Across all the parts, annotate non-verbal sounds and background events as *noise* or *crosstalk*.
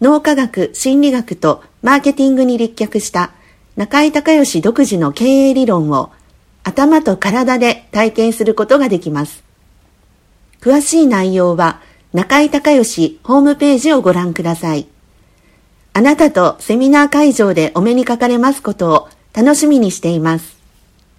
脳科学、心理学とマーケティングに立脚した中井隆義独自の経営理論を頭と体で体験することができます。詳しい内容は中井隆義ホームページをご覧ください。あなたとセミナー会場でお目にかかれますことを楽しみにしています。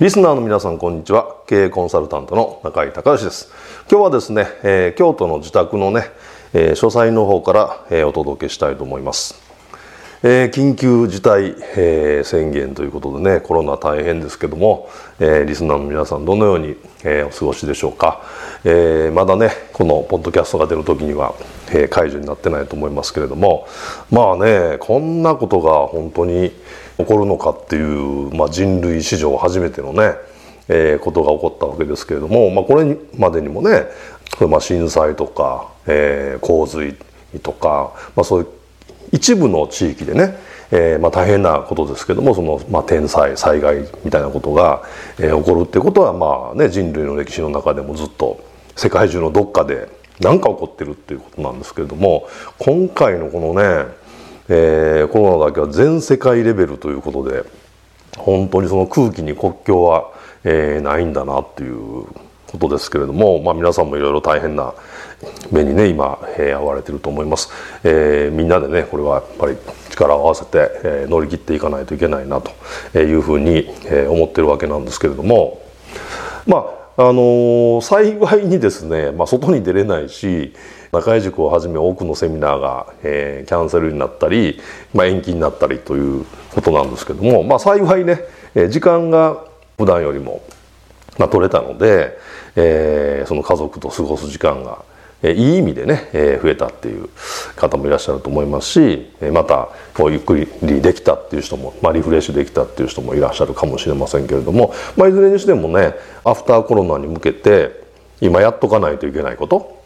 リスナーの皆さんこんにちは。経営コンサルタントの中井隆義です。今日はですね、えー、京都の自宅のね、えー、書斎の方から、えー、お届けしたいと思います。えー、緊急事態、えー、宣言ということでねコロナ大変ですけども、えー、リスナーの皆さんどのように、えー、お過ごしでしょうか、えー、まだねこのポッドキャストが出る時には、えー、解除になってないと思いますけれどもまあねこんなことが本当に起こるのかっていう、まあ、人類史上初めてのね、えー、ことが起こったわけですけれども、まあ、これまでにもねまあ震災とか、えー、洪水とか、まあ、そういう一部の地域でね、えー、まあ大変なことですけどもその、まあ、天災災害みたいなことが、えー、起こるってことはまあね人類の歴史の中でもずっと世界中のどっかで何か起こってるっていうことなんですけれども今回のこのね、えー、コロナだけは全世界レベルということで本当にその空気に国境は、えー、ないんだなっていうことですけれども、まあ、皆さんもいろいろ大変な目にね今、えー、遭われてると思います、えー、みんなでねこれはやっぱり力を合わせて、えー、乗り切っていかないといけないなというふうに、えー、思ってるわけなんですけれどもまああのー、幸いにですね、まあ、外に出れないし中井塾をはじめ多くのセミナーが、えー、キャンセルになったり、まあ、延期になったりということなんですけども、まあ、幸いね時間が普段よりも、まあ、取れたので、えー、その家族と過ごす時間がえいい意味でね、え増えたっていう方もいらっしゃると思いますしまたこうゆっくりできたっていう人も、まあ、リフレッシュできたっていう人もいらっしゃるかもしれませんけれども、まあ、いずれにしてもねアフターコロナに向けて今やっとかないといけないこと、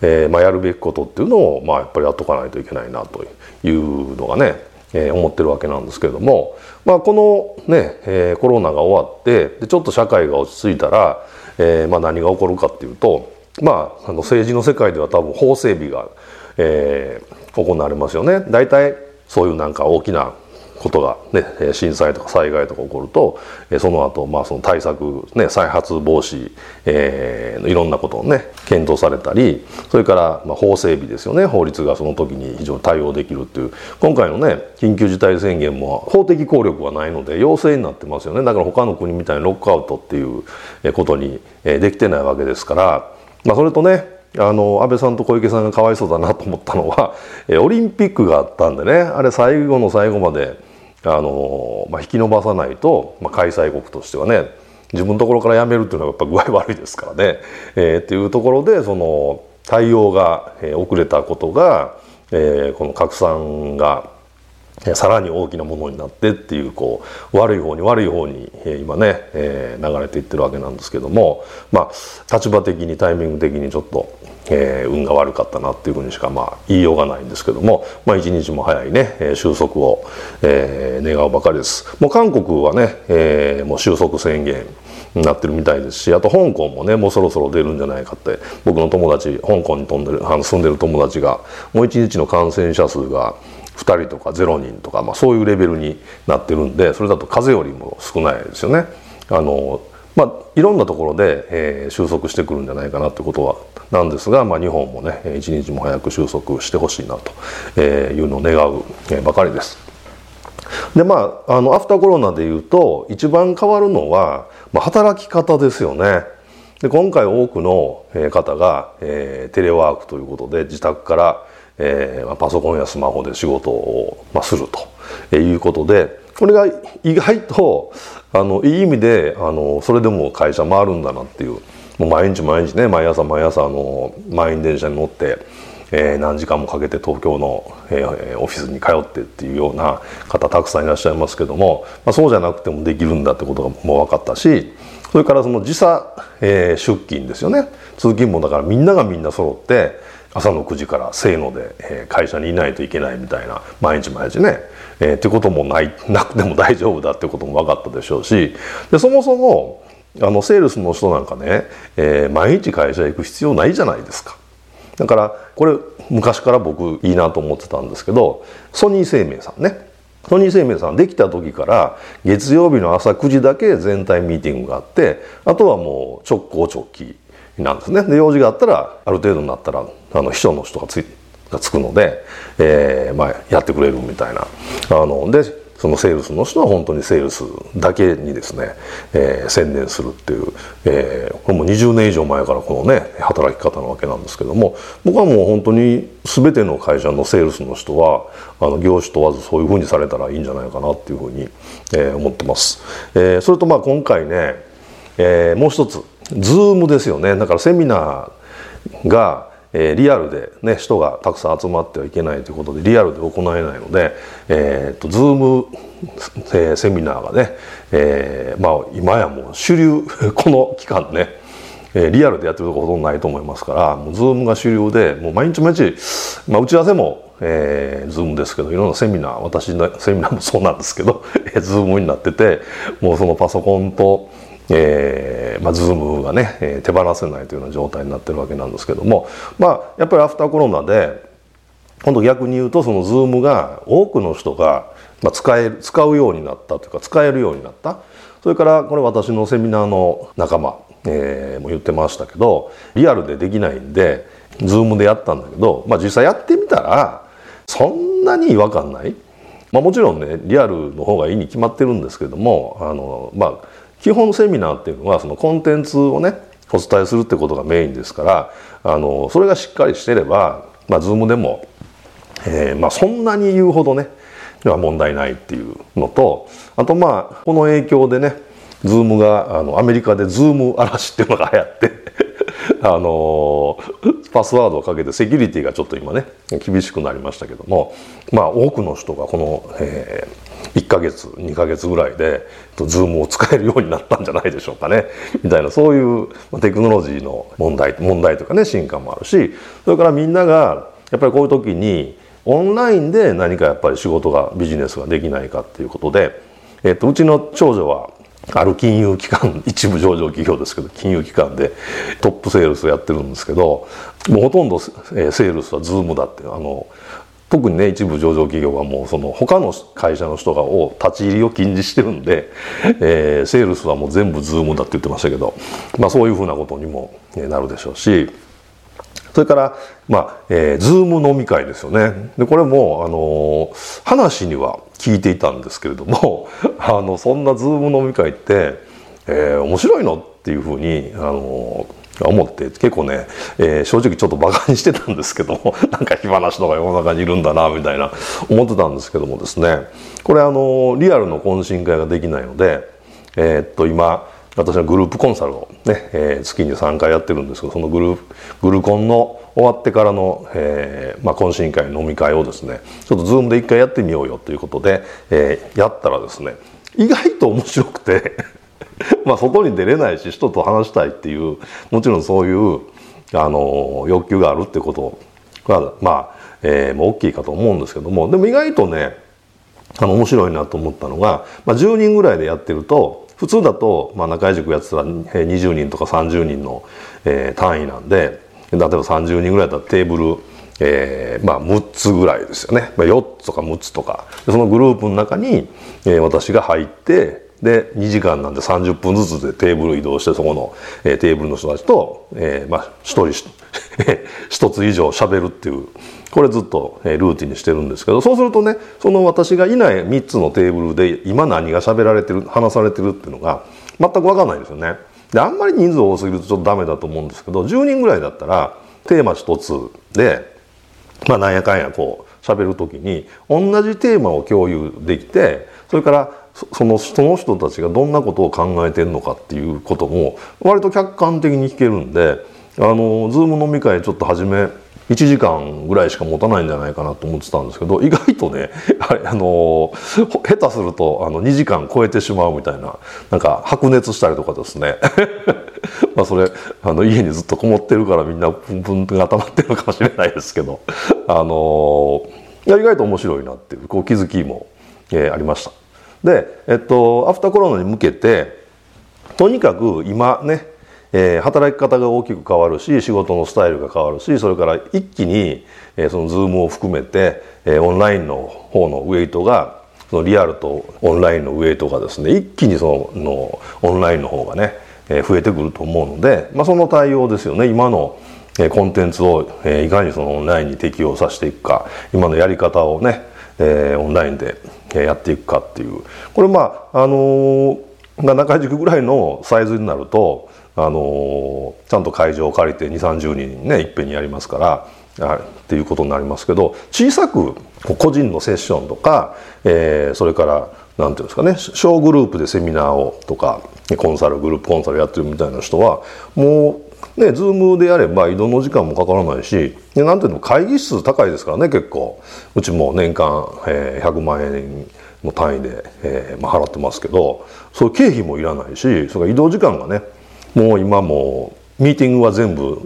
えー、まあ、やるべきことっていうのを、まあ、やっぱりやっとかないといけないなというのがね、えー、思ってるわけなんですけれども、まあ、このね、えー、コロナが終わってでちょっと社会が落ち着いたら、えまあ、何が起こるかっていうとまあ、あの政治の世界では多分法整備が、えー、行われますよね。大体そういうなんか大きなことがね震災とか災害とか起こるとその後まあその対策ね再発防止、えー、いろんなことをね検討されたりそれからまあ法整備ですよね。法律がその時に非常に対応できるっていう。今回のね緊急事態宣言も法的効力はないので要請になってますよね。だから他の国みたいにロックアウトっていうことにできてないわけですからまあ、それとねあの安倍さんと小池さんがかわいそうだなと思ったのは、オリンピックがあったんでねあれ最後の最後まで、あの、まあ、引き延ばさないと、まあ、開催国としてはね自分のところからやめるっていうのはやっぱ具合悪いですからね、えー、っていうところでその対応が遅れたことが、えー、この拡散がさらに大きなものになってっていうこう悪い方に悪い方に今ね、えー、流れていってるわけなんですけどもまあ立場的にタイミング的にちょっと、えー、運が悪かったなっていうふうにしかまあ言いようがないんですけどもまあ一日も早いね収束を、えー、願うばかりですもう韓国はね、えー、もう収束宣言になってるみたいですしあと香港もねもうそろそろ出るんじゃないかって僕の友達香港に飛んでるあの住んでる友達がもう一日の感染者数が2人とか0人とか、まあ、そういうレベルになってるんでそれだと風よりも少ないですよね。あのまあ、いろんなところで、えー、収束してくるんじゃないかなということはなんですが、まあ、日本もね一日も早く収束してほしいなと、いうのを願う、ばかりです。でまああのアフターコロナでいうと一番変わるのは、まあ、働き方ですよね。で今回多くの方が、えー、テレワークということで自宅からえー、パソコンやスマホで仕事を、まあ、するということでこれが意外とあのいい意味であのそれでも会社回るんだなっていうもう毎日毎日ね毎朝毎朝あの満員電車に乗って、えー、何時間もかけて東京の、えー、オフィスに通ってっていうような方たくさんいらっしゃいますけども、まあ、そうじゃなくてもできるんだってことがもう分かったしそれからその時差、えー、出勤ですよね。通勤もだからみんながみんな揃って朝の9時からせーので、え会社にいないといけないみたいな毎日毎日ね、えー、ってこともないなくても大丈夫だってことも分かったでしょうしでそもそもあのセールスの人なんかね、えー、毎日会社行く必要ないじゃないですか。だからこれ昔から僕いいなと思ってたんですけどソニー生命さんね。ソニー生命さんできた時から月曜日の朝9時だけ全体ミーティングがあってあとはもう直行直帰なんですね。で用事があったらある程度になったらあの秘書の人がつがつくので、えーまあ、やってくれるみたいな。あのでそのセールスの人は本当にセールスだけにですね、えー、専念するっていう、えー、これも20年以上前からこのね働き方なわけなんですけども僕はもう本当に全ての会社のセールスの人はあの業種問わずそういうふうにされたらいいんじゃないかなっていうふうに、えー、思ってます。えー、それとまあ今回ね、えー、もう一つズームですよねだからセミナーが、えー、リアルで、ね、人がたくさん集まってはいけないということでリアルで行えないので、えーと、ズーム、えー、セミナーがね、えー、まあ今やもう主流 *laughs* この期間ねえー、リアルでやってるとこほとんどないと思いますからもうズームが主流でもう毎日毎日、まあ、打ち合わせも、えー、ズームですけどいろんなセミナー私のセミナーもそうなんですけど、*laughs* えー、ズームになっててもうそのパソコンとえーまあ、ズームがね、えー、手放せないというような状態になってるわけなんですけども、まあ、やっぱりアフターコロナで今度逆に言うとそのズームが多くの人が、まあ、使え使うようになったというか使えるようになったそれからこれ私のセミナーの仲間、えー、も言ってましたけどリアルでできないんでズームでやったんだけど、まあ、実際やってみたらそんなに違和感ない。まあ、もちろんねリアルの方がいいに決まってるんですけどもあの、まあ、基本セミナーっていうのはそのコンテンツをねお伝えするってことがメインですからあのそれがしっかりしてれば、まあ、Zoom でも、えーまあ、そんなに言うほどねは問題ないっていうのとあとまあこの影響でね Zoom があのアメリカで Zoom 嵐っていうのが流行って *laughs* あのパスワードをかけてセキュリティがちょっと今ね厳しくなりましたけどもまあ多くの人がこの、えー、1ヶ月2ヶ月ぐらいでズームを使えるようになったんじゃないでしょうかね。*laughs* みたいなそういうテクノロジーの問題問題とかね進化もあるしそれからみんながやっぱりこういう時にオンラインで何かやっぱり仕事がビジネスができないかっていうことで、えっと、うちの長女はある金融機関 *laughs* 一部上場企業ですけど金融機関でトップセールスをやってるんですけどもうほとんどセールスはズームだってあの特にね一部上場企業はもうその他の会社の人がを立ち入りを禁じしてるんで、えー、セールスはもう全部ズームだって言ってましたけど、まあ、そういうふうなことにもなるでしょうしそれから、まあえー、ズーム飲み会ですよね。でこれも、あのー、話には聞いていたんですけれども *laughs* あのそんなズーム飲み会って、えー、面白いのっていうふうに、あのー思って結構ね、えー、正直ちょっとバカにしてたんですけども *laughs* なんか暇な人が世の中にいるんだなみたいな思ってたんですけどもですね。これあのリアルの懇親会ができないので、えー、っと今私はグループコンサルをね、えー、月に3回やってるんですけどそのグルグルコンの終わってからの、えーまあ、懇親会飲み会をですねちょっとズームで一回やってみようよということで、えー、やったらですね意外と面白くて *laughs* まあ外に出れないし人と話したいっていうもちろんそういうあの欲求があるってこと。がまあ、えー、もう大きいかと思うんですけども。でも意外とねあの面白いなと思ったのが、まあ、10人ぐらいでやってると普通だと、まあ、中井塾やってたら20人とか30人の、えー、単位なんで例えば30人ぐらいだったらテーブル、えー、まあ6つぐらいですよね、まあ、4つとか6つとか。そのグループの中に、えー、私が入ってで2時間なんで30分ずつでテーブル移動してそこの、えー、テーブルの人たちと、えーまあ、1人1 *laughs* つ以上しゃべるっていうこれずっと、えー、ルーティンにしてるんですけどそうするとねその私がいない3つのテーブルで今何が喋られてる話されてるっていうのが全く分かんないですよね。であんまり人数多すぎるとちょっとダメだと思うんですけど10人ぐらいだったらテーマ1つでまあなんやかんやこう喋る時に同じテーマを共有できてそれからそのその人たちがどんなことを考えてるのかっていうことも割と客観的に聞けるんであのズーム飲み会ちょっと始め1時間ぐらいしか持たないんじゃないかなと思ってたんですけど意外とね *laughs* あの下手するとあの2時間超えてしまうみたいななんか白熱したりとかですね *laughs* まあそれあの家にずっとこもってるからみんなプンプンが溜まってるのかもしれないですけどあの意外と面白いなっていうこう気づきも、えー、ありました。で、えっと、アフターコロナに向けてとにかく今ねえー、働き方が大きく変わるし仕事のスタイルが変わるしそれから一気に、えー、そのズームを含めて、えー、オンラインの方のウェイトがそのリアルとオンラインのウェイトがですね一気にそのオンラインの方がね、えー、増えてくると思うので、まあ、その対応ですよね。今のコンテンツを、えー、いかにそのオンラインに適用させていくか今のやり方をね、えー、オンラインでやっていくかっていう。これまああのー、中井塾ぐらいのサイズになるとあのちゃんと会場を借りて2 3 0人ねいっぺんにやりますからっていうことになりますけど小さく個人のセッションとか、えー、それから何ていうんですかね小グループでセミナーをとかコンサルグループコンサルやってるみたいな人はもうねズームでやれば移動の時間もかからないし何ていうの会議室高いですからね結構。うちも年間、えー、100万円の単位で、えーまあ、払ってますけどそう経費もいらないしそれ移動時間がねもう今もうミーティングは全部、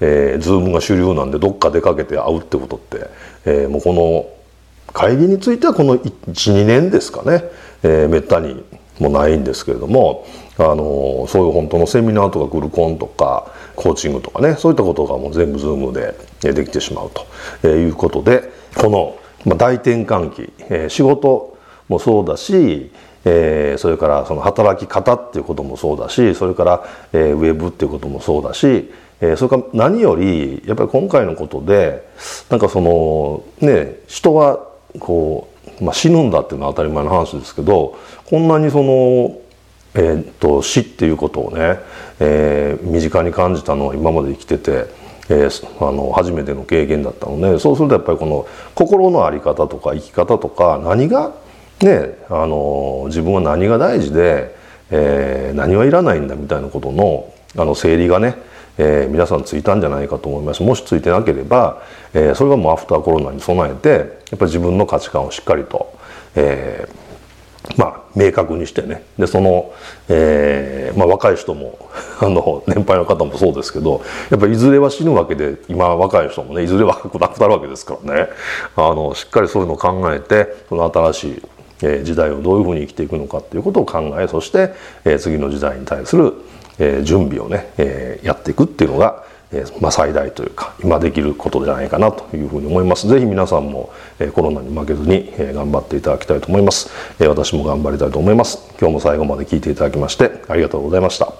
えー、ズームが主流なんでどっか出かけて会うってことって、えー、もうこの会議についてはこの12年ですかね、えー、めったにもないんですけれどもあのそういう本当のセミナーとかグルコンとかコーチングとかねそういったことがもう全部ズームでできてしまうということでこの、大転換期、えー、仕事もそうだしえー、それからその働き方っていうこともそうだしそれから、えー、ウェブっていうこともそうだし、えー、それから何よりやっぱり今回のことでなんかそのね人はこう、まあ、死ぬんだっていうのは当たり前の話ですけどこんなにその、えー、と死っていうことをね、えー、身近に感じたのは今まで生きてて。えー、あの初めての経験だったのでそうするとやっぱりこの心の在り方とか生き方とか何がね、あの自分は何が大事で、えー、何はいらないんだみたいなことのあの整理がね、えー、皆さんついたんじゃないかと思いますもしついてなければ、えー、それはもうアフターコロナに備えてやっぱり自分の価値観をしっかりと、えー、まあ明確にしてね。でその、えーまあ、若い人も *laughs* あの年配の方もそうですけどやっぱりいずれは死ぬわけで今若い人もねいずれは亡くなるわけですからね。あのしっかりそういうのを考えてその新しいえ時代をどういうふうに生きていくのかっていうことを考えそして、え次の時代に対する、え準備をね、えやっていくっていうのが、えまあ、最大というか今できることじゃないかなというふうに思います。是非皆さんも、えコロナに負けずに、え頑張っていただきたいと思います、え私も頑張りたいと思います。今日も最後まで聞いていただきましてありがとうございました。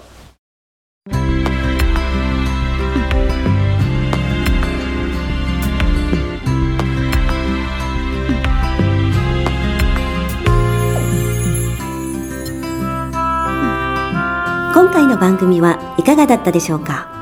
今回の番組はいかがだったでしょうか？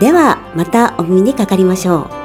では、またお耳にかかりましょう。